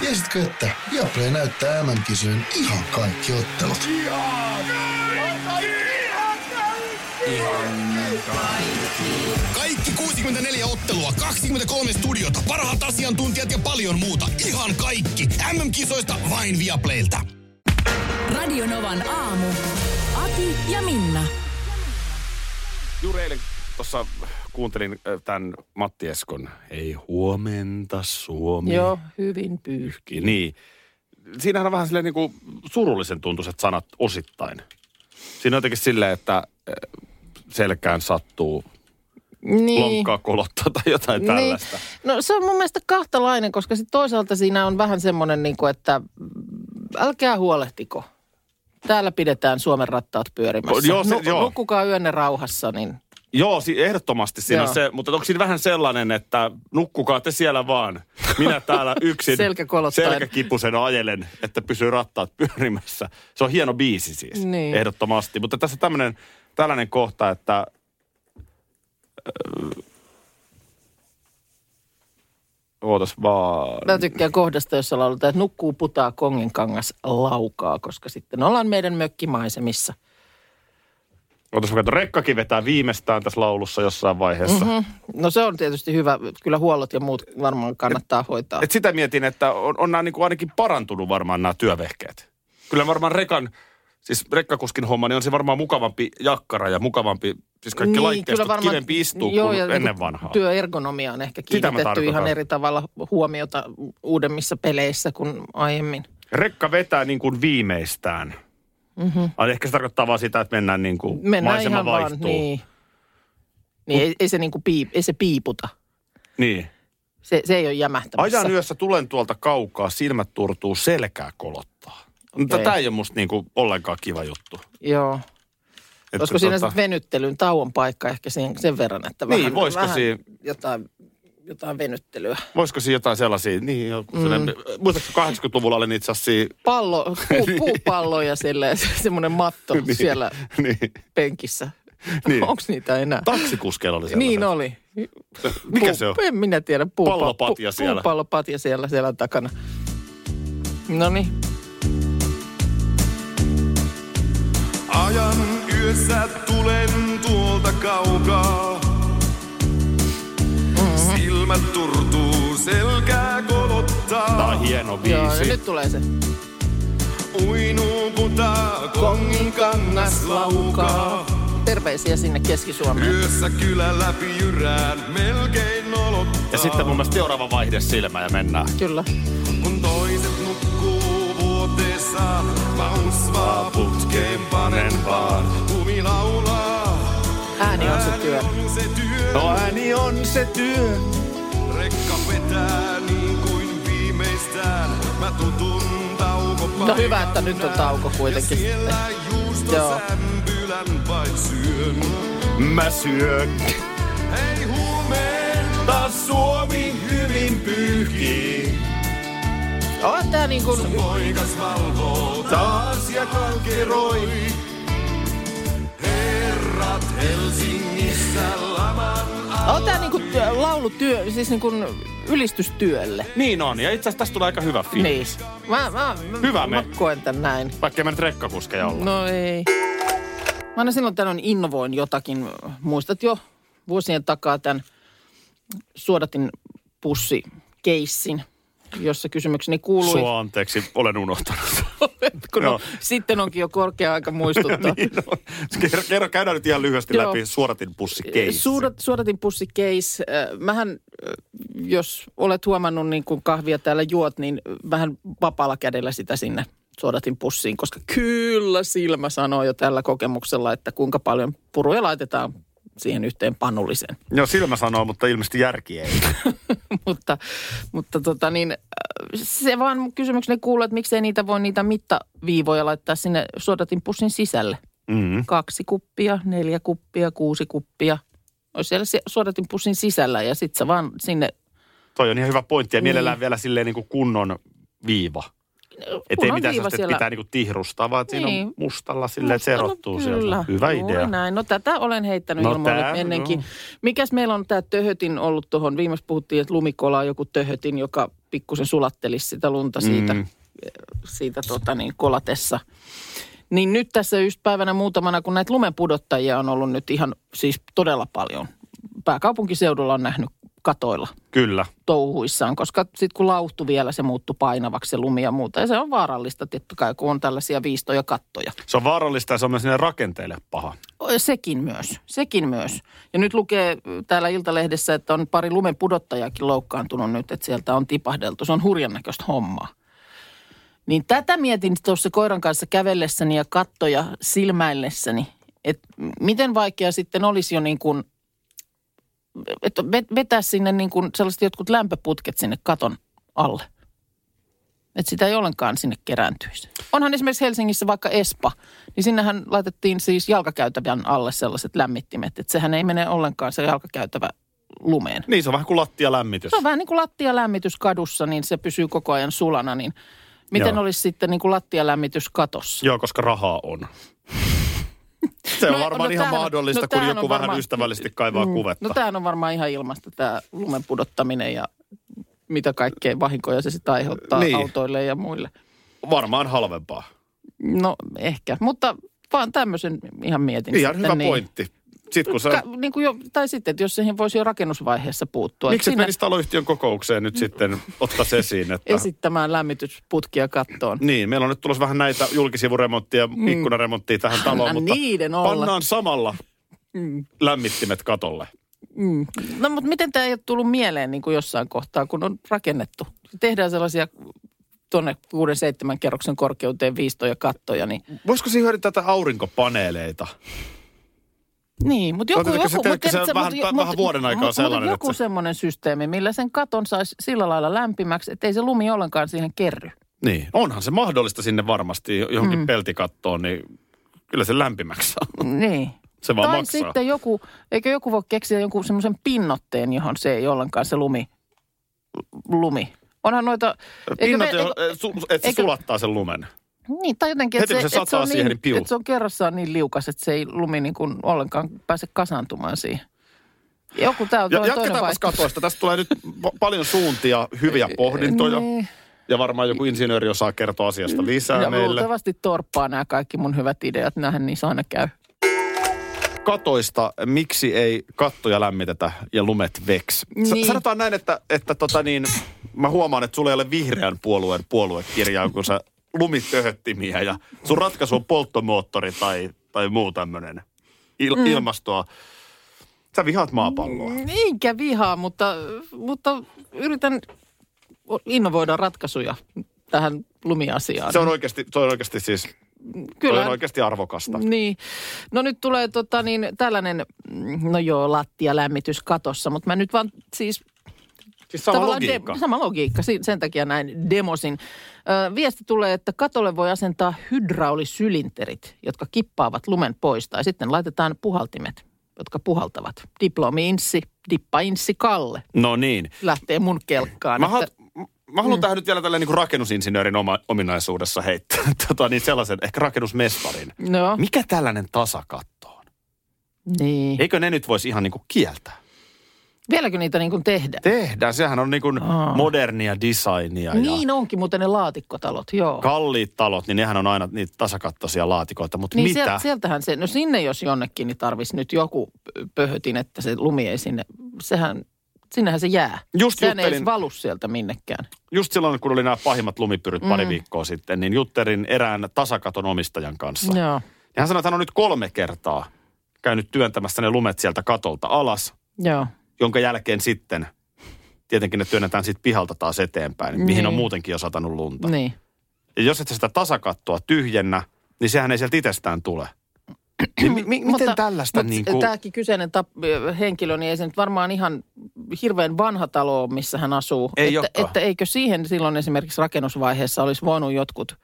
Tiesitkö, että Viaplay näyttää MM-kisojen ihan kaikki ottelut? Kaikki 64 ottelua, 23 studiota, parhaat asiantuntijat ja paljon muuta. Ihan kaikki. MM-kisoista vain Viaplaylta. Radio Novan aamu. Ati ja Minna. Juuri eilen tuossa kuuntelin äh, tämän Matti Eskon Ei huomenta Suomi. Joo, hyvin pyyhki. Niin. Siinähän on vähän silleen niin kuin surullisen tuntuiset sanat osittain. Siinä on jotenkin silleen, että äh, selkään sattuu Niin. lonkkaa kolottaa tai jotain Niin. tällaista. No se on mun mielestä kahtalainen, koska sit toisaalta siinä on vähän semmoinen, niin kuin, että mm, älkää huolehtiko. Täällä pidetään Suomen rattaat pyörimässä. Joo, se- joo. Nukkukaa yönne rauhassa, niin Joo, si- ehdottomasti siinä on Joo. se, mutta onko siinä vähän sellainen, että nukkukaa te siellä vaan. Minä täällä yksin selkäkipusena ajelen, että pysyy rattaat pyörimässä. Se on hieno biisi siis, Niin. ehdottomasti. Mutta tässä on tämmöinen, tällainen kohta, että äh, ootas vaan. mä tykkään kohdasta, jossa lauletaan, että nukkuu putaa kongen kangas laukaa, koska sitten ollaan meidän mökkimaisemissa. Mä katson, rekkakin vetää viimeistään tässä laulussa jossain vaiheessa. Mm-hmm. No se on tietysti hyvä. Kyllä huollot ja muut varmaan kannattaa hoitaa. Et sitä mietin, että on, on nämä niinku ainakin parantunut varmaan nämä työvehkeet. Kyllä varmaan rekan, siis rekkakuskin homma, niin on se varmaan mukavampi jakkara ja mukavampi, siis kaikki niin, laitteistot kivempi istuu joo, kuin ja ennen niinku vanhaa. Työergonomia on ehkä kiinnitetty ihan eri tavalla huomiota uudemmissa peleissä kuin aiemmin. Rekka vetää niin kuin viimeistään. Mm-hmm. Ehkä se tarkoittaa vaan sitä, että mennään niin kuin Mennään maisema ihan vaan, vaihtuu. niin. Niin ei, ei, se niinku piip, ei se piiputa. niin. Se, se ei ole jämähtämässä. Ajan yössä tulen tuolta kaukaa, silmät turtuu, selkää kolottaa. Mutta Okei. tämä ei ole musta niin kuin ollenkaan kiva juttu. Joo. Että Olisiko siinä tota- venyttelyn tauon paikka ehkä sen, sen verran, että Niin, vähän, voisiko vähän siinä- jotain, jotain venyttelyä. Voisiko siinä jotain sellaisia, niin mm. muistatko 80-luvulla oli niitä sellaisia Pallo, puu, puupallo ja sille, semmoinen matto Niin. siellä niin, penkissä. Niin. Onko niitä enää? taksikuskeilla oli sellaiset. Niin oli. Mikä Puu- se on? En minä tiedä. Puupa- Pallopatja pu- siellä. Puupallopatja siellä selän takana. No niin. Ajan yössä tulen tuolta kaukaa. Silmät turtuu, selkää kolottaa. Tää on hieno biisi. Joo, ja nyt tulee se. Uinuu putaa, kongin kangas laukaa. Terveisiä sinne Keski-Suomeen. Yössä kylä läpi jyrään, melkein nolottaa. Ja sitten mun mielestä seuraava vaihde silmä ja mennään. Kyllä. Kun toiset nukkuu vuoteessaan, mä usvaa putkeen panen vaan. Kumi laulaa, Ääni on se työ. on se työ. No ääni on se työ. Rekka vetää niin kuin viimeistään. Mä tutun tauko No hyvä, että nyt on tauko kuitenkin Ja Joo. vain syön. Mä syön. Hei huomenta Suomi hyvin pyyhkii. On tää niin kuin, poikas valvoo Taas ja kalkeroi. herrat Helsingissä laman on tää niin kuin työ, laulutyö, siis niin kuin ylistystyölle. Niin on, ja itse asiassa tästä tulee aika hyvä Niin. fiilis. Mä, mä, Hyvä mä me. koen tän näin. Vaikka mä nyt rekkakuskeja olla. No ei. Mä aina silloin tällöin innovoin jotakin. Muistat jo vuosien takaa tämän suodatin pussikeissin, jossa kysymykseni kuului. Sua anteeksi, olen unohtanut. kun no, sitten onkin jo korkea aika muistuttaa. niin on. Kerro, kerro, käydään nyt ihan lyhyesti Joo. läpi suoratin pussi case. Suodat, suodatin pussi case. Äh, Mähän, äh, jos olet huomannut niin kun kahvia täällä juot, niin vähän vapaalla kädellä sitä sinne suodatin pussiin, koska kyllä silmä sanoo jo tällä kokemuksella, että kuinka paljon puruja laitetaan siihen yhteen panulliseen. Joo, silmä sanoo, mutta ilmeisesti järki ei. mutta mutta tota niin, äh, se vaan kysymykseni kuuluu, että miksei niitä voi niitä mittaviivoja laittaa sinne suodatin pussin sisälle. Mm. Kaksi kuppia, neljä kuppia, kuusi kuppia. Olisi siellä se- suodatin pussin sisällä ja sitten sä vaan sinne Toi on ihan hyvä pointti ja mielellään Niin. vielä silleen niin kuin kunnon viiva. Että ei mitään sellaista, siellä. pitää niinku tihrustaa, vaan että siinä on Niin. mustalla silleen, että se No, erottuu kyllä. sieltä. Hyvä Juuri idea. näin. No tätä olen heittänyt No no, ilmoille tää, ennenkin. joo. Mikäs meillä on tämä töhötin ollut tuohon, viimeksi puhuttiin, että lumikola on joku töhötin, joka pikkusen sulattelisi sitä lunta siitä, mm. siitä tota niin, kolatessa. Niin nyt tässä just päivänä muutamana, kun näitä lumenpudottajia on ollut nyt ihan siis todella paljon. Pääkaupunkiseudulla on nähnyt katoilla Kyllä. touhuissaan, koska sitten kun lauhtu vielä, se muuttui painavaksi se lumi ja muuta. Ja se on vaarallista tietty kai, kun on tällaisia viistoja kattoja. Se on vaarallista ja se on myös sinne rakenteille paha. Sekin myös, sekin myös. Ja nyt lukee täällä Iltalehdessä, että on pari lumen pudottajakin loukkaantunut nyt, että sieltä on tipahdeltu. Se on hurjan näköistä hommaa. Niin tätä mietin tuossa koiran kanssa kävellessäni ja kattoja silmäillessäni, että miten vaikea sitten olisi jo niin kuin, että vet- vetää sinne niin kuin sellaiset jotkut lämpöputket sinne katon alle. Että sitä ei ollenkaan sinne kerääntyisi. Onhan esimerkiksi Helsingissä vaikka Espa, niin sinnehän laitettiin siis jalkakäytävän alle sellaiset lämmittimet. Että sehän ei mene ollenkaan se jalkakäytävä lumeen. Niin, se on vähän kuin lattialämmitys. Se on vähän niin kuin lattialämmitys kadussa, niin se pysyy koko ajan sulana. Niin miten Joo. olisi sitten niin kuin lattialämmitys katossa? Joo, koska rahaa on. Se on No, varmaan no ihan tämähän- mahdollista, no kun joku on vähän varmaan- ystävällisesti kaivaa kuvetta. No tämähän on varmaan ihan ilmasta tämä lumen pudottaminen ja mitä kaikkea vahinkoja se sitten aiheuttaa Niin. autoille ja muille. Varmaan halvempaa. No ehkä, mutta vaan tämmöisen ihan mietin. Ihan sitten, hyvä niin. pointti. Sitten kun sä, Ka, niin kuin jo, tai sitten, että jos siihen voisi jo rakennusvaiheessa puuttua. miksi Siinä menisi taloyhtiön kokoukseen nyt sitten ottaa esiin, että... Esittämään lämmitysputkia kattoon. Niin, meillä on nyt tulossa vähän näitä julkisivuremonttia ja ikkunaremonttia tähän taloon, Anna mutta Mm. niiden olla. pannaan samalla lämmittimet katolle. Mm. No mutta miten tämä ei ole tullut mieleen niin kuin jossain kohtaa, kun on rakennettu? Tehdään sellaisia tuonne 6-7 kerroksen korkeuteen viistoja kattoja, niin Voisiko siihen hyödyntää tätä aurinkopaneeleita? Niin, mutta joku, joku, se- tiedätkö, se tiedätkö, vähän- mut- vähän vuoden aikaa mut- sellainen, Mutta joku se- semmoinen systeemi, millä sen katon saisi sillä lailla lämpimäksi, että ei se lumi ollenkaan siihen kerry. Niin, onhan se mahdollista sinne varmasti johonkin mm. peltikattoon, niin kyllä se lämpimäksi saa. Niin. Se vaan tai maksaa. sitten joku, eikö joku voi keksiä jonkun semmoisen pinnotteen, johon se ei ollenkaan se lumi, lumi. Onhan noita... eikö Pinnat, me- jo- eikö- että se eikö- sulattaa sen lumen. Niin, tai jotenkin, että se, se että se, on niin, niin että se on kerrassaan niin liukas, että se ei lumi niin kuin ollenkaan pääse kasaantumaan siihen. Joku tämä on Ja, vaihtoehto. katoista. Tästä tulee nyt pa- paljon suuntia, hyviä pohdintoja. Niin. Ja varmaan joku insinööri osaa kertoa asiasta lisää Ja meille. luultavasti torppaa nämä kaikki mun hyvät ideat. Nähän niissä aina käy. Katoista, miksi ei kattoja lämmitetä ja lumet veks? Niin. Niin. Sanotaan näin, että, että tota niin, mä huomaan, että sulla ei ole vihreän puolueen puoluekirjaa, kun sä lumitöhöttimiä ja sun ratkaisu on polttomoottori tai, tai muu tämmöinen il, mm. ilmastoa. Sä vihaat maapalloa. Niinkä vihaa, mutta, mutta yritän innovoida ratkaisuja tähän lumiasiaan. Se on oikeasti, se on oikeasti siis, Kyllä. on oikeasti arvokasta. Niin. No nyt tulee tota niin, tällainen, mm, no joo, lattialämmitys katossa, mutta mä nyt vaan siis Siis sama Tavallaan logiikka. De, sama logiikka, si- sen takia näin demosin. Ö, viesti tulee, että katolle voi asentaa hydraulisylinterit, jotka kippaavat lumen pois. Tai sitten laitetaan puhaltimet, jotka puhaltavat. Diplomi-inssi, dippa-inssi Kalle No niin. lähtee mun kelkkaan. Mä, että- haluan, mä haluan mm. tähän nyt vielä tällä niin rakennusinsinöörin oma, ominaisuudessa heittää tota, niin sellaisen, ehkä rakennusmestarin. No, Mikä tällainen tasakatto on? niin. Eikö ne nyt voisi ihan niin kuin kieltää? Vieläkö niitä niin kuin tehdään? Tehdään, sehän on niin kuin Aa. modernia designia Niin ja onkin muuten ne laatikkotalot, joo. kalliit talot, niin nehän on aina niitä tasakattoisia laatikoita. Mutta Niin mitä? siel, sieltähän se, no sinne jos jonnekin, niin tarvisi nyt joku pöhötin, että se lumi ei sinne, sehän, sinnehän se jää. Just Sehän ei juttelin- edes valu sieltä minnekään. Just silloin, kun oli nämä pahimmat lumipyryt pari mm. viikkoa sitten, niin juttelin erään tasakaton omistajan kanssa. Joo, Ja hän sanoi, että hän on nyt kolme kertaa käynyt työntämässä ne lumet sieltä katolta alas, joo. Jonka jälkeen sitten tietenkin ne työnnetään siitä pihalta taas eteenpäin, niin. mihin Niin. on muutenkin jo satanut lunta. Niin. Ja jos et sitä tasakattoa tyhjennä, niin sehän ei sieltä itsestään tule. Niin mi- mi- miten tällaista mutta niin kuin... Tämäkin kyseinen tap- henkilö, niin ei se nyt varmaan ihan hirveän vanha talo missä hän asuu. Ei että, olekaan. että eikö siihen silloin esimerkiksi rakennusvaiheessa olisi voinut jotkut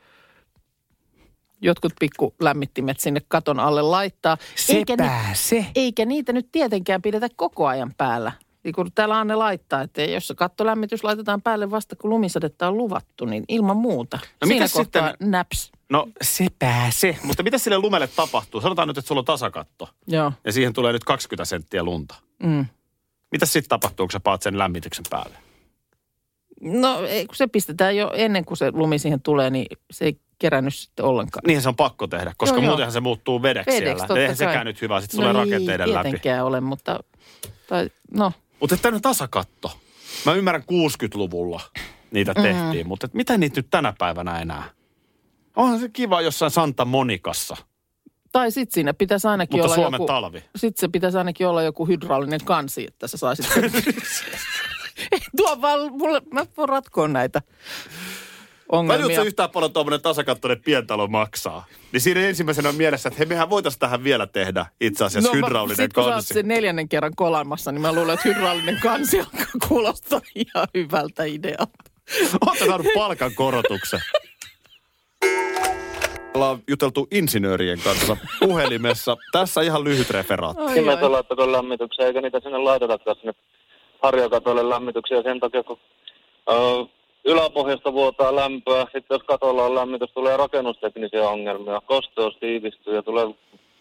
jotkut pikku lämmittimet sinne katon alle laittaa. eikä, ni- se. eikä niitä nyt tietenkään pidetä koko ajan päällä. Niin kun täällä Anne laittaa, että jos se kattolämmitys laitetaan päälle vasta kun lumisadetta on luvattu, niin ilman muuta. No Siinä mitäs kohtaa sitten- naps. No sepä se. Mutta mitä sille lumelle tapahtuu? Sanotaan nyt, että sulla on tasakatto Joo. ja siihen tulee nyt 20 senttiä lunta. Mm. Mitä sitten tapahtuu, kun sä paat sen lämmityksen päälle? No ei, kun se pistetään jo ennen kuin se lumi siihen tulee, niin se ei kerännyt sitten ollenkaan. Niinhän se on pakko tehdä, koska Joo, joo. muutenhan se muuttuu vedeksi, Vedeksi, siellä. totta Eihän sekään nyt hyvä, sitten tulee no rakenteiden ei läpi. tietenkään ole, mutta tai, no, Mutta tämmöinen tasakatto. Mä ymmärrän 60-luvulla niitä Mm. tehtiin, mutta et mitä niitä nyt tänä päivänä enää? Onhan se kiva jossain Santa Monikassa, tai sitten siinä pitäisi ainakin mutta olla Suomen joku, talvi. sitten se pitäisi ainakin olla joku hydraulinen kansi, että sä saisit... Tuo vaan mulle, mä voin ratkoa näitä ongelmia. Tajuutko yhtään paljon tuommoinen tasakattoinen pientalo maksaa? Niin siinä ensimmäisenä on mielessä, että hei, mehän voitaisiin tähän vielä tehdä itse asiassa no, hydraulinen Sitten kun sä oot kansi. sen neljännen kerran kolamassa, niin mä luulen, että hydraulinen kansi alkaa kuulostaa ihan hyvältä idealta. Oletko saanut palkan korotuksen? Ollaan juteltu insinöörien kanssa puhelimessa. Tässä ihan lyhyt referaatti. Ai, ai. on laittakoon lämmitykseen, eikä niitä sinne laitetakaan sinne harjakatoille lämmityksiä sen takia, kun ö, yläpohjasta vuotaa lämpöä. Sitten jos katolla on lämmitys, tulee rakennusteknisiä ongelmia. Kosteus tiivistyy ja tulee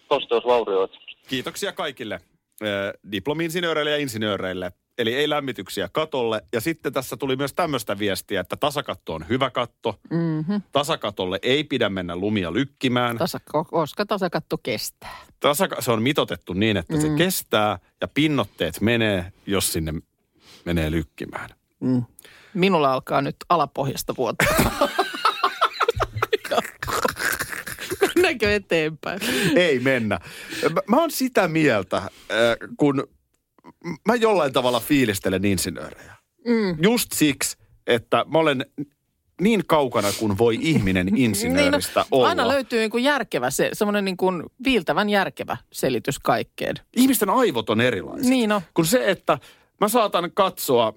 kosteusvaurioita. Kiitoksia kaikille eh, diplomi-insinööreille ja insinööreille. Eli ei lämmityksiä katolle. Ja sitten tässä tuli myös tämmöistä viestiä, että tasakatto on hyvä katto. Mm-hmm. Tasakatolle ei pidä mennä lumia lykkimään. Tasa, koska tasakatto kestää. Tasaka- se on mitotettu niin, että mm. se kestää ja pinnotteet menee, jos sinne menee lykkimään. Mm. Minulla alkaa nyt alapohjasta vuotta. Mennäänkö eteenpäin? Ei mennä. Mä, mä oon sitä mieltä, äh, kun mä jollain tavalla fiilistelen insinöörejä. Mm. Just siksi, että mä olen niin kaukana kuin voi ihminen insinööristä niin, olla. Aina löytyy niin kuin järkevä, se, semmoinen niin kuin viiltävän järkevä selitys kaikkeen. Ihmisten aivot on erilaiset. Niin no. Kun se, että mä saatan katsoa,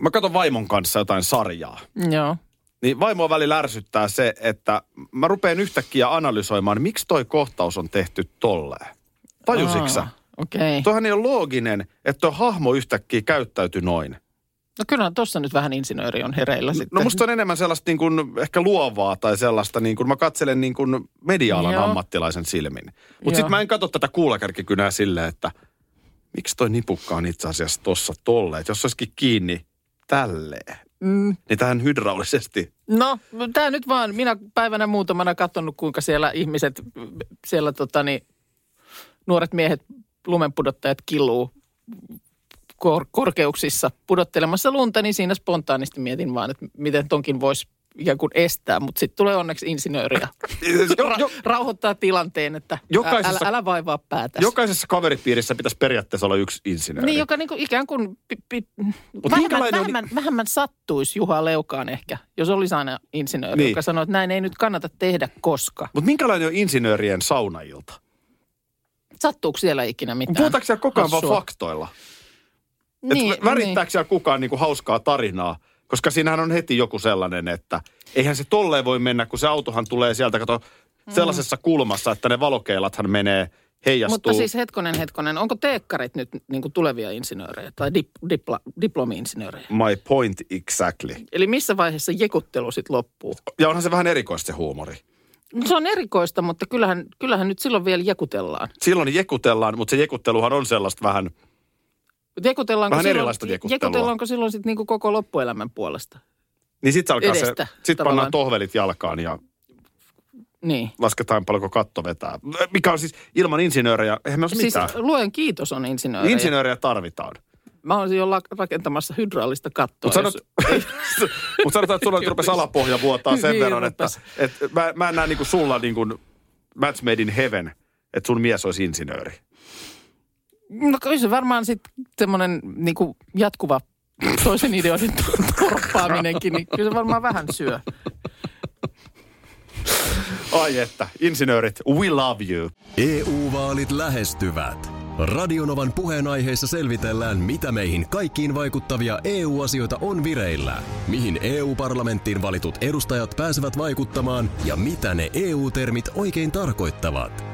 mä katson vaimon kanssa jotain sarjaa. Joo. Niin vaimoa välillä ärsyttää se, että mä rupean yhtäkkiä analysoimaan, miksi toi kohtaus on tehty tolleen. Tajusitko Okei. Okay. Toihan ei ole looginen, että tuo hahmo yhtäkkiä käyttäytyi noin. No kyllä tuossa nyt vähän insinööri on hereillä sitten. No musta on enemmän sellaista niin kuin ehkä luovaa tai sellaista, niin kuin mä katselen niin kuin media-alan Joo. ammattilaisen silmin. Mutta sitten mä en katso tätä kuulakärkikynää silleen, että miksi toi nipukka on itse asiassa tossa tolleen. Että jos se olisikin kiinni tälleen, Mm. niin tähän hydraulisesti. No, tämä nyt vaan, minä päivänä muutamana katsonut, kuinka siellä ihmiset, siellä tota niin, nuoret miehet, lumenpudottajat killuu kor- korkeuksissa pudottelemassa lunta, niin siinä spontaanisti mietin vaan, että miten tonkin voisi ikään kuin estää, mutta sitten tulee onneksi insinööri ja Jo, jo, ra- rauhoittaa tilanteen, että Jokaisessa- älä, älä vaivaa päätä. jokaisessa kaveripiirissä pitäisi periaatteessa olla yksi insinööri. Niin, joka niinku ikään kuin pi, pi, vähemmän, minkälainen on- vähemmän, vähemmän sattuisi Juha Leukaan ehkä, jos olisi aina insinööri, Niin. niin. joka sanoo, että näin ei nyt kannata tehdä koska. Mutta minkälainen on insinöörien saunailta? Sattuuko siellä ikinä mitään? Puhutaanko siellä koko ajan vaan faktoilla? Niin, että värittääkö siellä kukaan niinku hauskaa tarinaa? Koska siinähän on heti joku sellainen, että eihän se tolleen voi mennä, kun se autohan tulee sieltä, kato, sellaisessa kulmassa, että ne valokeilathan menee, heijastuu. Mutta siis hetkonen, hetkonen, onko teekkarit nyt niin kuin tulevia insinöörejä tai dip, dipla, diplomi-insinöörejä? My point exactly. Eli missä vaiheessa jekuttelu sitten loppuu? Ja onhan se vähän erikoista se huumori. No Se on erikoista, mutta kyllähän, kyllähän nyt silloin vielä jekutellaan. Silloin jekutellaan, mutta se jekutteluhan on sellaista vähän, Jekutellaanko Vähän silloin. Jekutellaanko silloin sitten niin koko loppuelämän puolesta? niin se alkaa Edestä, se, tavallaan. pannaan tohvelit jalkaan ja Niin. lasketaan paljonko katto vetää. Mikä on siis ilman insinöörejä, eihän me Siis mitään. luen kiitos on insinööri. Insinöörejä tarvitaan. Mä olisin jo rakentamassa hydraulista kattoa. Mutta sanot, jos- mut sanotaan, että sulla nyt rupesi alapohja vuotaa sen Niin verran, että, että mä, mä en näe niinku sulla niinku match made in heaven, että sun mies olisi insinööri. No kyllä se varmaan sitten semmoinen niinku jatkuva toisen ideoiden torppaaminenkin, niin kyllä se varmaan vähän syö. Ai että, insinöörit, we love you. EU-vaalit lähestyvät. Radionovan puheenaiheessa selvitellään, mitä meihin kaikkiin vaikuttavia EU-asioita on vireillä, mihin EU-parlamenttiin valitut edustajat pääsevät vaikuttamaan ja mitä ne EU-termit oikein tarkoittavat.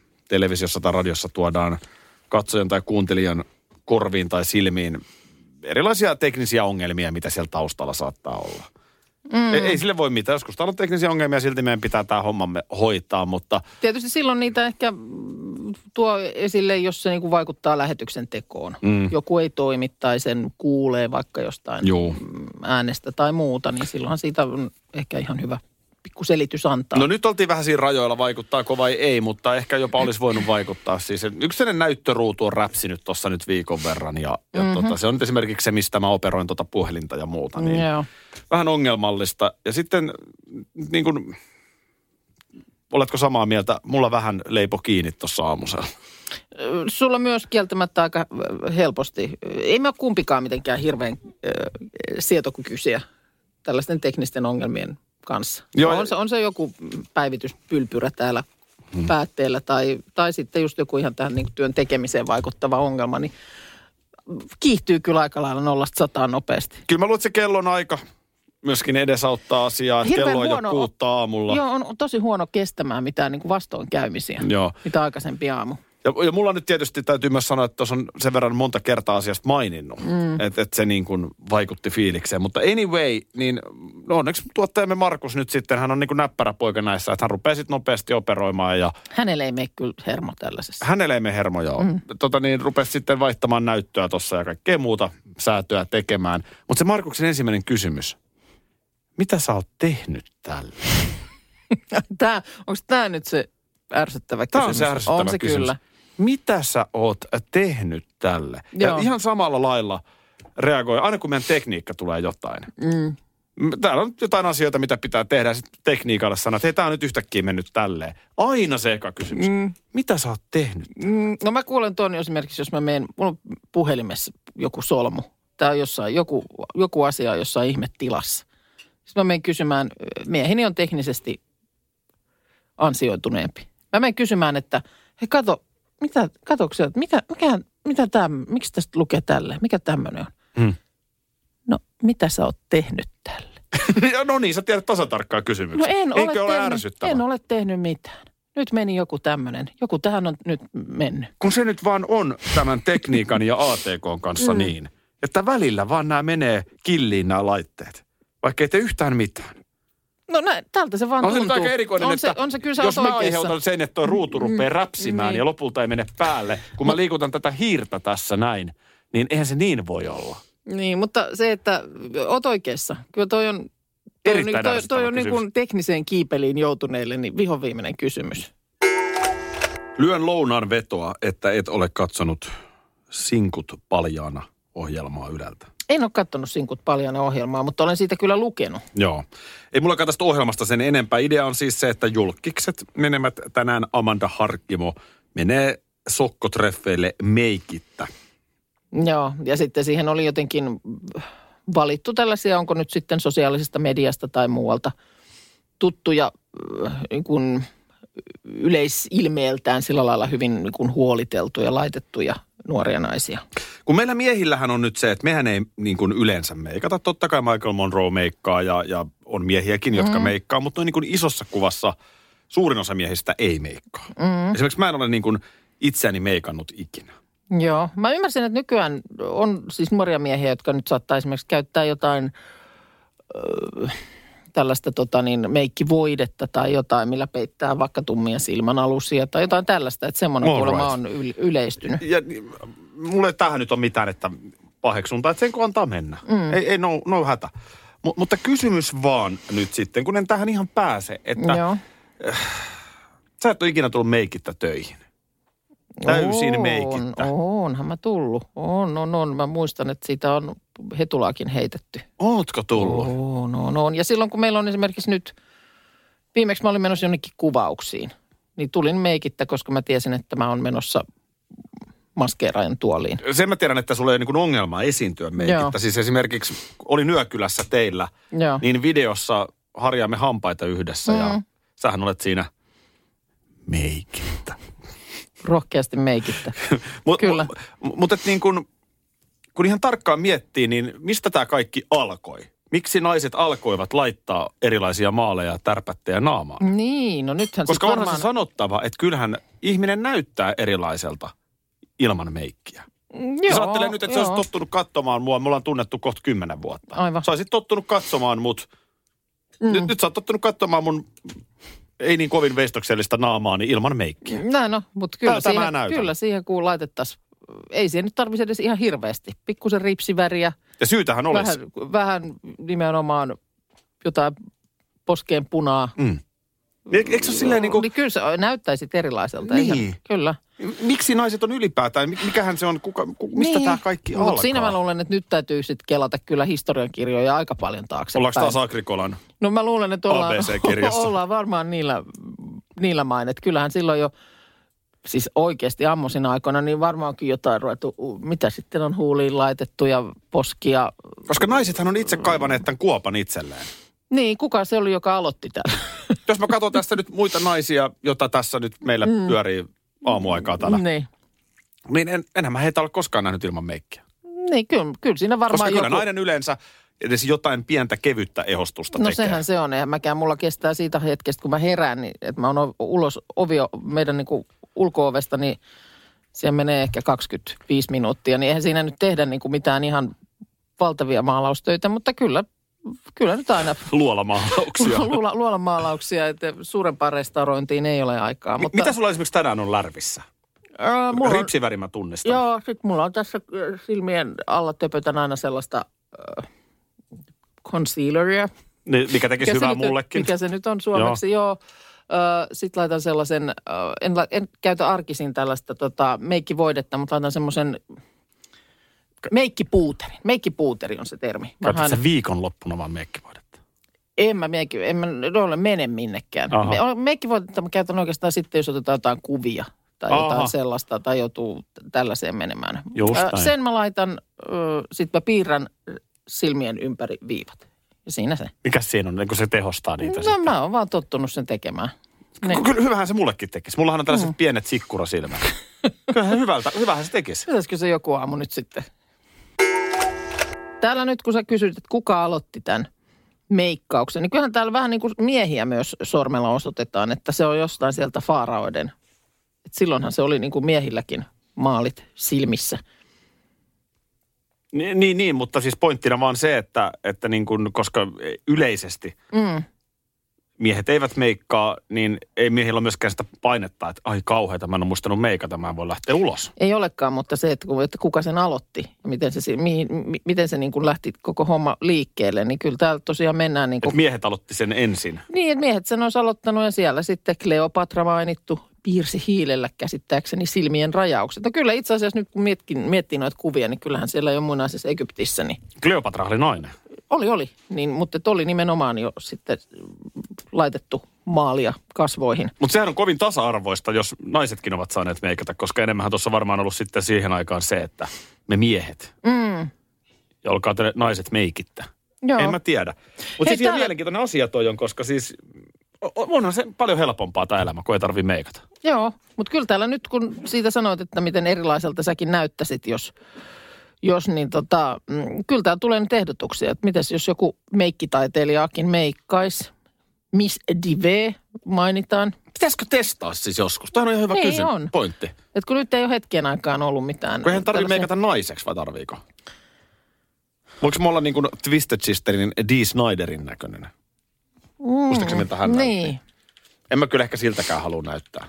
televisiossa tai radiossa tuodaan katsojan tai kuuntelijan korviin tai silmiin erilaisia teknisiä ongelmia, mitä siellä taustalla saattaa olla. Mm. Ei, ei sille voi mitään. Joskus täällä on teknisiä ongelmia, silti meidän pitää tämä hommamme hoitaa, mutta Tietysti silloin niitä ehkä tuo esille, jos se niin kuin vaikuttaa lähetyksen tekoon. Mm. Joku ei toimi tai sen kuulee vaikka jostain Juu. äänestä tai muuta, niin silloinhan siitä on ehkä ihan hyvä pikku selitys antaa. No nyt oltiin vähän siinä rajoilla, vaikuttaako vai ei, mutta ehkä jopa olisi voinut vaikuttaa. Siis yksi näyttöruutu on räpsinyt tuossa nyt viikon verran ja, ja Mhm. tota, se on nyt esimerkiksi se, mistä mä operoin tuota puhelinta ja muuta. Niin Joo. vähän ongelmallista. Ja sitten niin kuin, oletko samaa mieltä? Mulla vähän leipo kiinni tuossa aamusella. Sulla myös kieltämättä aika ö, helposti. Ei me ole kumpikaan mitenkään hirveän ö, sietokykyisiä tällaisten teknisten ongelmien kanssa. Joo, on, se, on se joku päivityspylpyrä täällä hmm. päätteellä tai, tai sitten just joku ihan tähän niin työn tekemiseen vaikuttava ongelma, niin kiihtyy kyllä aika lailla nollasta sataan nopeasti. Kyllä mä luulen, että se kellon aika myöskin edesauttaa asiaa. että Kello on jo kuutta aamulla. Joo, on tosi huono kestämään mitään niin kuin vastoinkäymisiä, Joo. mitä aikaisempi aamu. Ja, ja mulla nyt tietysti täytyy myös sanoa, että tuossa on sen verran monta kertaa asiasta maininnut, mm. että et se niin kuin vaikutti fiilikseen. Mutta anyway, niin no onneksi tuottajamme Markus nyt sitten, hän on niin kuin näppärä poika näissä, että hän rupeaa sitten nopeasti operoimaan ja Hänelle ei mene kyllä hermo tällaisessa. hänelle ei mene hermo, joo. Mm. Tota niin, rupesi sitten vaihtamaan näyttöä tuossa ja kaikkea muuta säätöä tekemään. Mutta se Markuksen ensimmäinen kysymys, mitä sä oot tehnyt tälle? Tää, onko tämä nyt se ärsyttävä Tämä on kysymys? se ärsyttävä On se kysymys. kyllä. Mitä sä oot tehnyt tälle? Ja Joo. ihan samalla lailla reagoi, aina kun meidän tekniikka tulee jotain. Mm. Täällä on jotain asioita, mitä pitää tehdä. ja Sitten tekniikalle sanoo, että hei, tää on nyt yhtäkkiä mennyt tälleen. Aina se eka kysymys. Mm. Mitä sä oot tehnyt? Mm, no mä kuulen tuon esimerkiksi, jos mä menen, mulla on puhelimessa joku solmu. Tai jossain, joku, joku asia on jossain ihmetilassa. Sitten mä menen kysymään, mieheni on teknisesti ansioituneempi. Mä menen kysymään, että hei kato, mitä, katokö sä, että mikä, mikä, mitä täm, miksi tästä lukee tälle? Mikä tämmöinen on? Hmm. No, mitä sä oot tehnyt tälle? No niin, sä tiedät tasatarkkaa No kysymyksen. en Eikö ole, ole tehnyt, en ole tehnyt mitään. Nyt meni joku tämmöinen. Joku tähän on nyt mennyt. Kun se nyt vaan on tämän tekniikan ja ATK kanssa Mm. niin, että välillä vaan nämä menee killiin nämä laitteet. Vaikka ei tee yhtään mitään. No näin, tältä se vaan On se nyt tuntuu. aika erikoinen, on että se, on se kyllä jos mä aiheutan sen, että tuo ruutu rupeaa Mm, räpsimään niin. ja lopulta ei mene päälle, kun mä liikutan tätä hiirtä tässä näin, niin eihän se niin voi olla. Niin, mutta se, että oot oikeassa. Kyllä toi on, toi on, Erittäin niin- toi, toi on niin kuin tekniseen kiipeliin joutuneille niin vihoviimeinen kysymys. Lyön lounaan vetoa, että et ole katsonut Sinkut paljaana ohjelmaa Yleltä. En ole katsonut Sinkut paljon ohjelmaa, mutta olen siitä kyllä lukenut. Joo. Ei mulla tästä ohjelmasta sen enempää. Idea on siis se, että julkikset menemät tänään Amanda Harkkimo menee sokkotreffeille meikittä. Joo, ja sitten siihen oli jotenkin valittu tällaisia, onko nyt sitten sosiaalisesta mediasta tai muualta tuttuja äh, niin kuin yleisilmeeltään sillä lailla hyvin niin kuin huoliteltuja, laitettuja nuoria naisia. Kun meillä miehillähän on nyt se, että mehän ei niin kuin yleensä meikata. Totta kai Michael Monroe meikkaa ja, ja on miehiäkin, jotka Mm. meikkaa, mutta noin niin kuin isossa kuvassa suurin osa miehistä ei meikkaa. Mm. Esimerkiksi mä en ole niin kuin itseäni meikannut ikinä. Joo, mä ymmärsin, että nykyään on siis nuoria miehiä, jotka nyt saattaa esimerkiksi käyttää jotain ö, tällaista tota niin, meikkivoidetta tai jotain, millä peittää vaikka tummia silmänalusia tai jotain tällaista, että semmoinen All kuulemma right. on yl- yleistynyt. Ja niin, mulla ei tähän nyt ole mitään, että paheksunta, että sen kun antaa mennä. Mm. Ei, ei no, no hätä. M- mutta kysymys vaan nyt sitten, kun en tähän ihan pääse, että Joo. Sä et ole ikinä tullut meikittä töihin. Täysin meikittä. On, onhan mä tullut. On, on, on. Mä muistan, että siitä on hetulaakin heitetty. Ootko tullut? On, on, on. Ja silloin kun meillä on esimerkiksi nyt, viimeksi mä olin menossa jonnekin kuvauksiin, niin tulin meikittä, koska mä tiesin, että mä oon menossa maskeeraajan tuoliin. Sen mä tiedän, että sulla ei ole niin ongelmaa esiintyä meikittä. Joo. Siis esimerkiksi olin Yökylässä teillä, Joo. niin videossa harjaamme hampaita yhdessä ja Mm. sähän olet siinä meikittä. Rohkeasti meikittä. Mut, Kyllä. mu- Mutta et niin kun, kun ihan tarkkaan miettii, niin mistä tämä kaikki alkoi? Miksi naiset alkoivat laittaa erilaisia maaleja, tärpättejä naamaan? Niin, no nythän Koska onhan varmaan... se sanottava, että kyllähän ihminen näyttää erilaiselta ilman meikkiä. Joo, ajattelee nyt, että sä joo. olisit tottunut katsomaan mua, me ollaan tunnettu kohta kymmenen vuotta. Aivan. Sä olisit tottunut katsomaan mut. Mm. Nyt, nyt sä oot tottunut katsomaan mun ei niin kovin veistoksellista naamaani ilman meikkiä. Näin no, mutta kyllä, Tältä mä siihen, kyllä siihen kun laitettaisiin, ei siihen nyt tarvitsisi edes ihan hirveästi. Pikkusen ripsiväriä, Ja syytähän olisi. vähän, vähän nimenomaan jotain poskeen punaa. Mm. Eikö se ole silleen niin kuin, Niin kyllä se näyttäisi erilaiselta. Niin. eihän- Kyllä. Miksi naiset on ylipäätään, Mik- mikähän se on, kuka, ku, mistä Niin. tämä kaikki Mut alkaa? siinä mä luulen, että nyt täytyy sitten kelata kyllä historiankirjoja aika paljon taaksepäin. Ollaanko taas Agrikolan? No mä luulen, että ollaan, ollaan varmaan niillä, niillä main. Että kyllähän silloin jo, siis oikeasti ammoisina aikoina, niin varmaankin jotain ruvettu, mitä sitten on huuliin laitettu ja poskia. Koska naisethan on itse kaivaneet tämän kuopan itselleen. Niin, kuka se oli, joka aloitti tämän? Jos mä katson tässä nyt muita naisia, joita tässä nyt meillä mm. pyörii aamuaikaa täällä, niin. niin en, enhän mä heitä ole koskaan nähnyt ilman meikkiä. Niin, kyllä, kyllä siinä varmaan Koska kyllä joku... nainen yleensä edes jotain pientä kevyttä ehostusta No tekee. sehän se on. Eihän mäkään mulla kestää siitä hetkestä, kun mä herään, niin että mä oon ulos ovi meidän niin ulko-ovesta, niin siellä menee ehkä 25 minuuttia. Niin eihän siinä nyt tehdä niin kuin mitään ihan valtavia maalaustöitä, mutta kyllä, kyllä nyt aina Luolamaalauksia. luola, luolamaalauksia, että suurempaan restaurointiin ei ole aikaa. Mutta, Mitä sulla esimerkiksi tänään on lärvissä? Ää, mulla on, Ripsiväri mä tunnistan. Joo, sit mulla on tässä äh, silmien alla töpötän aina sellaista äh, concealeria. Ni- Mikä tekisi Mikä hyvää nyt- mullekin. Mikä se nyt on suomeksi, joo. joo. Sitten laitan sellaisen, ö, en, en käytä arkisin tällaista tota, meikkivoidetta, mutta laitan semmoisen meikkipuuteri. Meikkipuuteri on se termi. Käytät sä viikonloppuna vaan meikkivoidetta? En mä, meikki, en mä ole mene minnekään. Me, meikkivoidetta mä käytän oikeastaan sitten, jos otetaan jotain kuvia tai Aha. jotain sellaista tai joutuu tällaiseen menemään. Just näin. sen mä laitan, sitten mä piirrän silmien ympäri viivat. Ja siinä se. Mikä siinä on, kun se tehostaa niitä No sitten? mä oon vaan tottunut sen tekemään. Ky- Kyllä hyvähän se mullekin tekisi. Mullahan on tällaiset mm. pienet sikkurasilmät. Kyllähän hyvältä, hyvähän se tekisi. Pitäisikö se joku aamu nyt sitten? Täällä nyt kun sä kysyt, että kuka aloitti tämän meikkauksen, niin kyllähän täällä vähän niin kuin miehiä myös sormella osoitetaan, että se on jostain sieltä faaraoiden. Et silloinhan se oli niin kuin miehilläkin maalit silmissä. Niin, niin, niin, mutta siis pointtina vaan se, että, että niin kun, koska yleisesti Mm. Miehet eivät meikkaa, niin ei miehillä ole myöskään sitä painetta, että ai kauheita, mä en ole muistanut meikata, mä en voi lähteä ulos. Ei olekaan, mutta se, että, ku- että kuka sen aloitti ja miten se, mihin, mi- miten se niin kuin lähti koko homma liikkeelle, niin kyllä täällä tosiaan mennään niin kuin miehet aloitti sen ensin. Niin, että miehet sen olisi aloittanut ja siellä sitten Kleopatra mainittu piirsi hiilellä käsittääkseni silmien rajaukset. No kyllä itse asiassa nyt kun mietkin, miettii noita kuvia, niin kyllähän siellä jo muinaisessa Egyptissä, niin Kleopatra oli nainen. Oli, oli. Niin, mutta oli nimenomaan jo sitten laitettu maalia kasvoihin. Mutta sehän on kovin tasa-arvoista, jos naisetkin ovat saaneet meikata, koska enemmän tuossa varmaan ollut sitten siihen aikaan se, että me miehet, Mm. ja olkaa te naiset meikittä. Joo. En mä tiedä. Mutta siis ihan täällä- mielenkiintoinen asia toi on, koska siis onhan se paljon helpompaa tämä elämä, kun ei tarvitse meikata. Joo, mutta kyllä täällä nyt kun siitä sanoit, että miten erilaiselta säkin näyttäisit, jos, jos niin tota, mm, kyllä täällä tulee nyt ehdotuksia, että mites jos joku meikkitaiteilijakin meikkaisi. Miss Dive mainitaan. Pitäisikö testaa siis joskus? Tämä on ihan hyvä Ei kysymys. on. Pointti. Et kun nyt ei ole hetken aikaan ollut mitään. Kun eihän tarvitse tällaisia- meikata naiseksi, vai tarviiko? Voiko me olla niin kuin Twisted Sisterin Dee Snyderin näköinen? Muistaakseni miltä hän Niin. näytti? En mä kyllä ehkä siltäkään halua näyttää.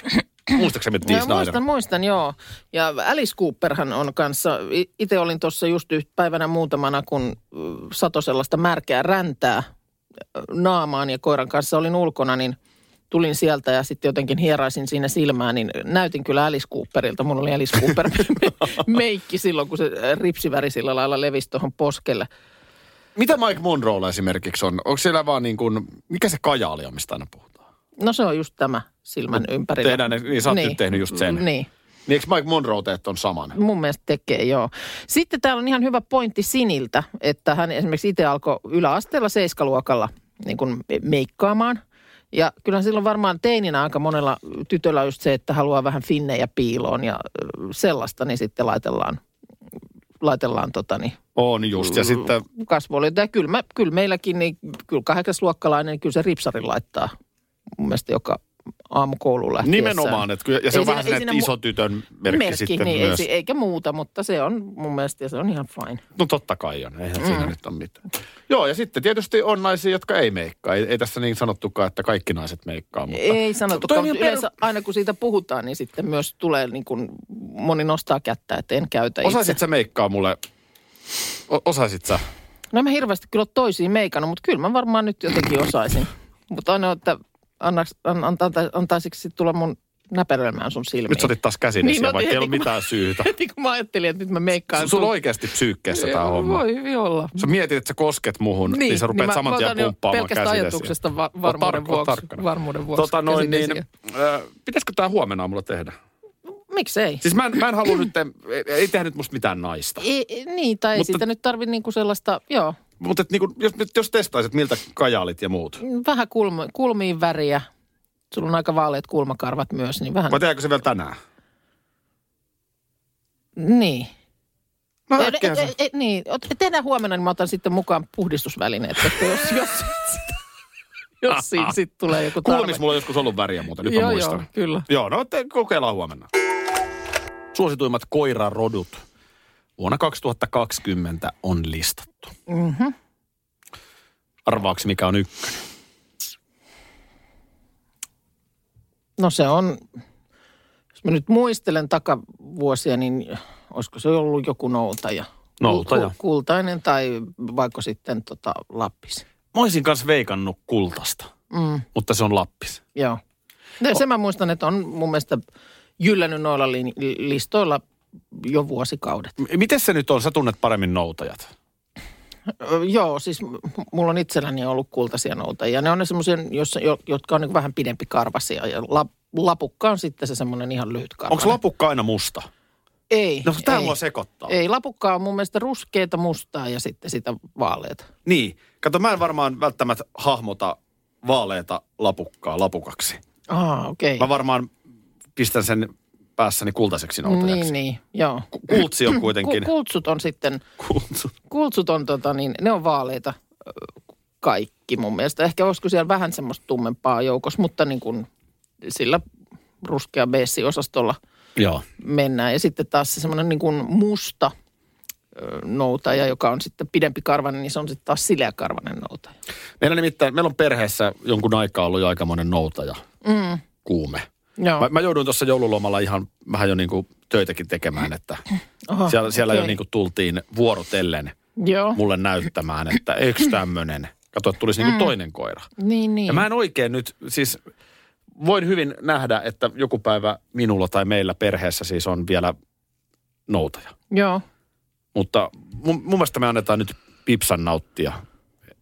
Muistaakseni No, Snyder? muistan, muistan, joo. Ja Alice Cooperhan on kanssa, itse olin tuossa just yht- päivänä muutamana, kun sato sellaista märkää räntää naamaan ja koiran kanssa olin ulkona, niin tulin sieltä ja sitten jotenkin hieraisin siinä silmää, niin näytin kyllä Alice Cooperilta. Mulla oli Alice Cooper meikki silloin, kun se ripsiväri sillä lailla levisi tuohon poskelle. Mitä Mike Monroella esimerkiksi on? Onko siellä vaan niin kuin, mikä se kajaali on, mistä aina puhutaan? No se on just tämä silmän ympärillä. Tehdään ne, niin sä oot nyt tehnyt just sen. Niin. Niin eikö Mike Monroe tee ton saman? Mun mielestä tekee, joo. Sitten täällä on ihan hyvä pointti Siniltä, että hän esimerkiksi itse alkoi yläasteella seiskaluokalla niin kuin meikkaamaan. Ja kyllä silloin varmaan teininä aika monella tytöllä on just se, että haluaa vähän finnejä piiloon ja sellaista, niin sitten laitellaan, laitellaan tota niin, On just. Ja sitten kasvoille. Ja kyllä, mä, kyllä meilläkin, niin kyllä kahdeksasluokkalainen, niin kyllä se ripsarin laittaa mun mielestä joka aamu kouluun lähtiessään. nimenomaan, että kyllä, ja se Ei on vähän siinä- siinä mu- iso tytön merkki, sitten niin, myös. Ei, eikä muuta, mutta se on mun mielestä ja se on ihan fine. No totta kai on, eihän Mm. siinä nyt ole mitään. Joo, ja sitten tietysti on naisia, jotka ei meikkaa. Ei, ei tässä niin sanottukaan, että kaikki naiset meikkaa, mutta... Ei on mutta ihan yleensä aina kun siitä puhutaan, niin sitten myös tulee niin kuin, moni nostaa kättä, että en käytä Osaisit itse. sä meikkaa mulle, o- osaisit sä? No mä hirveästi kyllä toisiin meikannut, mutta kyllä mä varmaan nyt jotenkin osaisin. mutta aina, että annaks, an, anta, tulla mun näperöimään sun silmiin. Nyt sä otit taas käsin Niin, esiin, vaikka ei mä- mitään syytä. Heti kun mä ajattelin, että nyt mä meikkaan. Sulla on oikeasti psyykkeessä tämä homma. Voi hyvin olla. Sä mietit, että sä kosket muhun, niin, niin sä rupeat mä- saman tien pumppaamaan pelkästä käsidesiä. ajatuksesta va- varmuuden, tarkka- vuoksi, tarkkana. varmuuden vuoksi. Tota noin, niin, äh, pitäisikö tää huomenna aamulla tehdä? Miksei? Siis mä en, mä en halua nyt, ei, ei tehdä nyt musta mitään naista. Ei, ei- niin, tai ei Mutta- siitä nyt tarvi niinku sellaista, joo, Mutta niinku, jos, jos testaisit, miltä kajaalit ja muut. vähän kulmi, kulmiin väriä. Sulla on aika vaaleat kulmakarvat myös, niin vähän. Vai tehdäänkö se vielä tänään? Niin. No ei, se. ei, ei, niin, tehdään huomenna, niin mä otan sitten mukaan puhdistusvälineet, että jos, jos, jos siinä sitten tulee joku tarve. Kulmis mulla on joskus ollut väriä muuten, nyt Joo, mä joo, muistan. kyllä. Joo, no te, kokeillaan huomenna. Suosituimmat koirarodut vuonna 2020 on listattu. Mhm. Arvaaksi mikä on ykkönen? No se on, jos mä nyt muistelen takavuosia, niin olisiko se ollut joku noutaja? Noutaja. Ku- kultainen tai vaikka sitten tota Lappis. Mä olisin kanssa veikannut kultasta, Mm, mutta se on Lappis. joo. Se mä muistan, että on mun mielestä jyllännyt noilla li- listoilla jo vuosikaudet. M- Miten se nyt on? Sä tunnet paremmin noutajat. Joo, siis mulla on itselläni ollut kultaisia noutajia. Ne on ne semmoisia, jotka on niin vähän pidempi karvasia ja la, lapukka on sitten se semmoinen ihan lyhyt karva. Onko lapukka aina musta? Ei. No tää ei. mua sekoittaa. Ei, lapukka on mun mielestä ruskeata, mustaa ja sitten sitä vaaleita. Niin. Kato, mä en varmaan välttämättä hahmota vaaleita lapukkaa lapukaksi. Ah, okei. Mä varmaan pistän sen päässäni kultaiseksi noutajaksi. Niin, niin, joo. Ku- Kultsi on kuitenkin. Ku, kultsut on sitten, Kultsu. kultsut on tota niin, ne on vaaleita kaikki mun mielestä. Ehkä olisiko siellä vähän semmoista tummempaa joukossa, mutta niin kuin sillä ruskea beessi-osastolla Joo. mennään. Ja sitten taas se semmoinen niin kuin musta noutaja, joka on sitten pidempi karvanen, niin se on sitten taas sileäkarvanen noutaja. Meillä nimittäin, meillä on perheessä jonkun aikaa ollut jo aikamoinen noutaja, Mm, kuume. Joo. Mä, mä jouduin tuossa joululomalla ihan vähän jo niinku töitäkin tekemään, että Oho, siellä, siellä jo okei. niinku tultiin vuorotellen Joo, mulle näyttämään, että eikö tämmöinen. Kato, että tulisi niinku toinen koira. niin, niin. Ja mä en oikein nyt, siis voin hyvin nähdä, että joku päivä minulla tai meillä perheessä siis on vielä noutaja. Joo, Mutta mun, mun mielestä me annetaan nyt Pipsan nauttia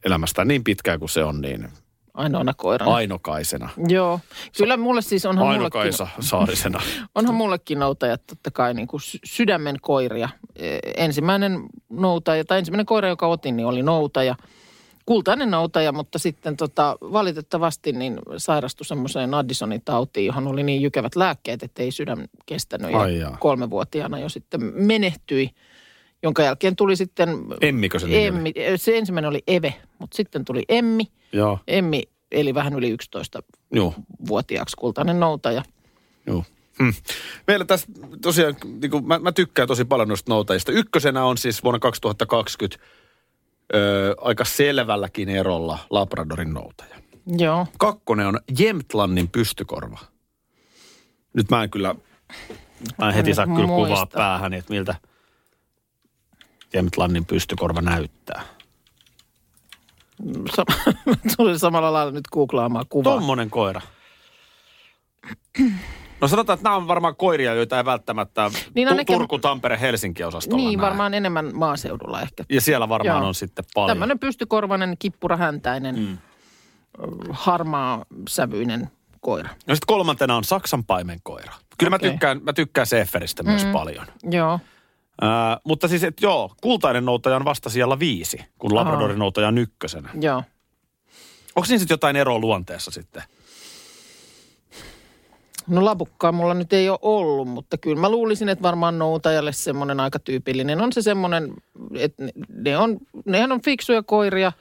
elämästään niin pitkään kuin se on, niin ainoana koirana. ainokaisena. Joo, kyllä mulle siis onhan mullekin, Ainokaisa saarisena. onhan mullekin noutajat totta kai niin kuin sy- sydämen koiria. E, Ensimmäinen noutaja, tai ensimmäinen koira, joka otin, niin oli noutaja. Kultainen noutaja, mutta sitten tota, valitettavasti niin sairastui semmoiseen Addisonin tautiin, johon oli niin jykevät lääkkeet, että ei sydän kestänyt. Ai ja kolmevuotiaana jo sitten menehtyi, jonka jälkeen tuli sitten... Emmikö se nimi oli? Emmi, se ensimmäinen oli Eve, mutta sitten tuli Emmi. Joo, Emmi eli vähän yli 11 joo, vuotiaaksi kultainen noutaja. joo. Hm. Meillä tässä tosiaan, niin kuin, mä, mä tykkään tosi paljon noista noutajista. Ykkösenä on siis vuonna 2020 öö, aika selvälläkin erolla Labradorin noutaja. Joo. Kakkonen on Jämtlannin pystykorva. Nyt mä en kyllä, mä en heti saa kyllä kuvaa päähän, että miltä Jämtlannin pystykorva näyttää. Sa- Tulin samalla lailla nyt googlaamaan kuvaa. Tommonen koira. No sanotaan, että nämä on varmaan koiria, joita ei välttämättä Niin ehkä- Turku, Tampere, Helsinki osastolla Niin, näe. varmaan enemmän maaseudulla ehkä. Ja siellä varmaan Joo. on sitten paljon. Tämmöinen pystykorvainen, kippurahäntäinen, mm. harmaa sävyinen koira. No sitten kolmantena on Saksan paimenkoira. Kyllä Okei. mä tykkään, mä tykkään Seferistä myös Mm. paljon. Joo. Mutta siis, että joo, kultainen noutaja on vasta siellä viisi, kun Labradorin noutaja on ykkösenä. Joo. Onko siinä sitten jotain eroa luonteessa sitten? No labukkaa mulla nyt ei ole ollut, mutta kyllä mä luulisin, että varmaan noutajalle semmoinen aika tyypillinen on se semmoinen, että ne- on, nehän on fiksuja koiria,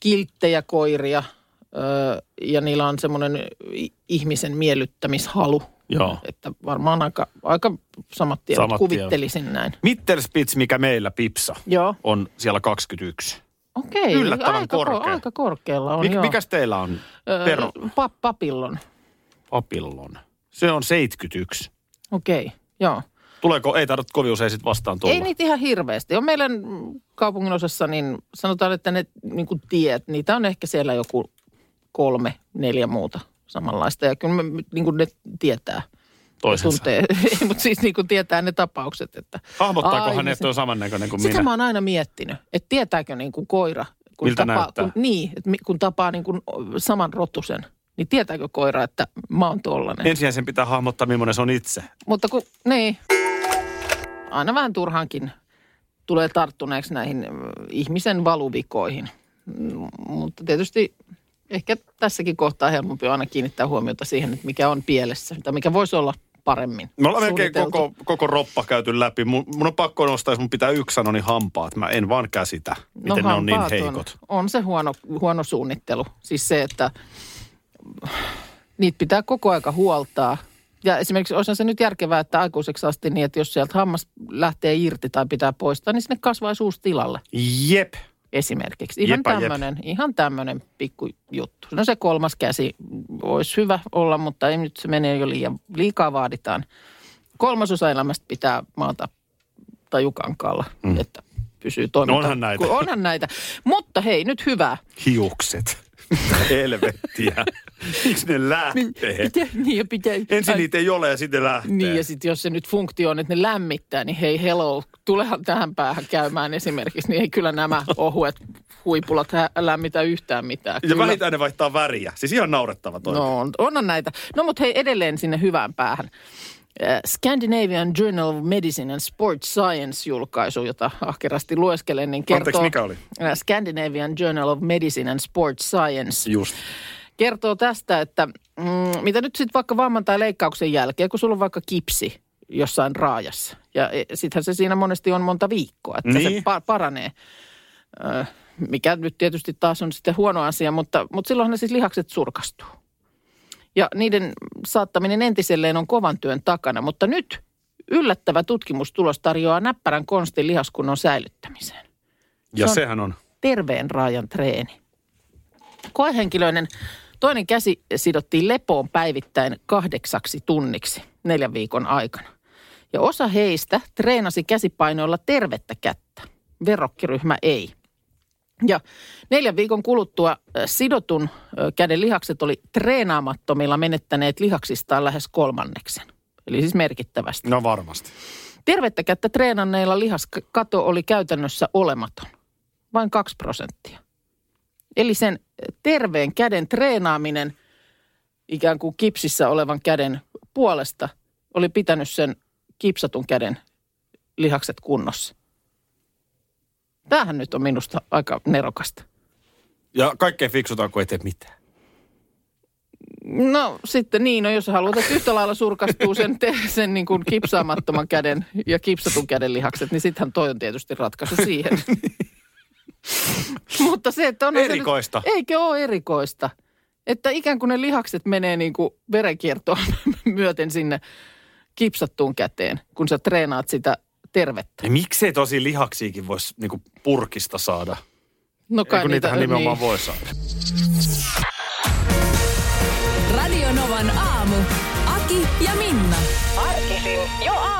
kilttejä koiria ja niillä on semmoinen ihmisen miellyttämishalu. Joo. Että varmaan aika, aika samat tiedot, Samat kuvittelisin näin. Mittelspitz, mikä meillä Pipsa, Joo. on siellä 21. Okei. Yllättävän aika, ko- korkea. aika korkealla on, Mik, joo. mikäs teillä on? Öö, Pero, pa- papillon. papillon. Se on 71. Okei, joo. Tuleeko, ei tarvitse kovin usein sit vastaan tulla. Ei niitä ihan hirveästi. On meidän kaupungin osassa, niin sanotaan, että ne niin tiet, niitä on ehkä siellä joku kolme, neljä muuta samanlaista. Ja kyllä me, niin kuin ne tietää. Toisensa. Tuntee, mutta siis niin kuin tietää ne tapaukset. Että, Hahmottaakohan ne, että on samannäköinen kuin Sitä minä? mä oon aina miettinyt, että tietääkö niin kuin koira, kun Miltä tapaa, näyttää? kun, niin, että kun tapaa niin kuin saman rotusen, niin tietääkö koira, että mä oon tollanen. Ensin sen pitää hahmottaa, millainen se on itse. Mutta kun, niin, aina vähän turhankin tulee tarttuneeksi näihin ö, ihmisen valuvikoihin. Mutta tietysti ehkä tässäkin kohtaa helpompi on aina kiinnittää huomiota siihen, että mikä on pielessä, tai mikä voisi olla paremmin Me ollaan melkein koko, koko roppa käyty läpi. Mun, mun on pakko nostaa, jos mun pitää yksi sanoa, niin hampaat. Mä en vaan käsitä, miten ne on niin No heikot. On, on se huono, huono suunnittelu. Siis se, että niitä pitää koko aika huoltaa. Ja esimerkiksi olisihan se nyt järkevää, että aikuiseksi asti niin, että jos sieltä hammas lähtee irti tai pitää poistaa, niin sinne kasvaisi uusi tilalle Jep. Esimerkiksi. Ihan Jepa jep. tämmöinen, ihan tämmöinen pikkujuttu. No se kolmas käsi olisi hyvä olla, mutta ei nyt se menee jo liian, liikaa vaaditaan. Kolmasosa elämästä pitää maata tajukankaalla, mm. että pysyy toiminta. onhan näitä. Onhan näitä. Mutta hei, nyt hyvää. Hiukset. Helvettiä. Miksi ne lähtee? Pitää, niin ja pitää, Ensin ai- niitä ei ole ja sitten lähtee. Niin ja sitten jos se nyt funktio on, että ne lämmittää, niin hei hello, tulehan tähän päähän käymään esimerkiksi, niin ei kyllä nämä ohuet huipulat lämmitä yhtään mitään. ja Kyllä. vähintään ne vaihtaa väriä. Siis ihan naurettava toimi. No on, onhan näitä. No mutta hei edelleen sinne hyvään päähän. Äh, Scandinavian Journal of Medicine and Sports Science-julkaisu, jota ahkerasti lueskelen, niin kertoo... Anteeksi, mikä oli? Äh, Scandinavian Journal of Medicine and Sports Science Just. Kertoo tästä, että mm, mitä nyt sitten vaikka vamman tai leikkauksen jälkeen, kun sulla on vaikka kipsi jossain raajassa. Ja e, sittenhän se siinä monesti on monta viikkoa, että Niin. se pa- paranee. Ö, mikä nyt tietysti taas on sitten huono asia, mutta, mutta silloinhan ne siis lihakset surkastuu. Ja niiden saattaminen entiselleen on kovan työn takana, mutta nyt yllättävä tutkimustulos tarjoaa näppärän konstin lihaskunnon säilyttämiseen Ja Se on- sehän on. terveen raajan treeni. Koehenkilöinen toinen käsi sidottiin lepoon päivittäin kahdeksaksi tunniksi neljän viikon aikana. Ja osa heistä treenasi käsipainoilla tervettä kättä. Verrokkiryhmä ei. Ja neljän viikon kuluttua ö, sidotun ö, käden lihakset oli treenaamattomilla menettäneet lihaksistaan lähes kolmanneksen. Eli siis merkittävästi. No varmasti. Tervettä kättä treenanneilla lihaskato oli käytännössä olematon. Vain 2 prosenttia. Eli sen terveen käden treenaaminen ikään kuin kipsissä olevan käden puolesta oli pitänyt sen kipsatun käden lihakset kunnossa. Tämähän nyt on minusta aika nerokasta. Ja kaikkein fiksutaan, kun ei tee mitään. No sitten niin, no jos haluat, että yhtä lailla surkastuu sen, te, sen niin kuin kipsaamattoman käden ja kipsatun käden lihakset, niin sittenhän toi on tietysti ratkaisu siihen. Mutta se, että on Erikoista. Se nyt, eikö ole erikoista? Että ikään kuin ne lihakset menee niin kuin verenkiertoon myöten sinne kipsattuun käteen, kun sä treenaat sitä tervettä. Ja miksei tosi lihaksiakin voisi niinku purkista saada? No Ei, kun niitähän nimenomaan niin. voi saada. Radio Novan aamu. Aki ja Minna. Arkisin jo aamu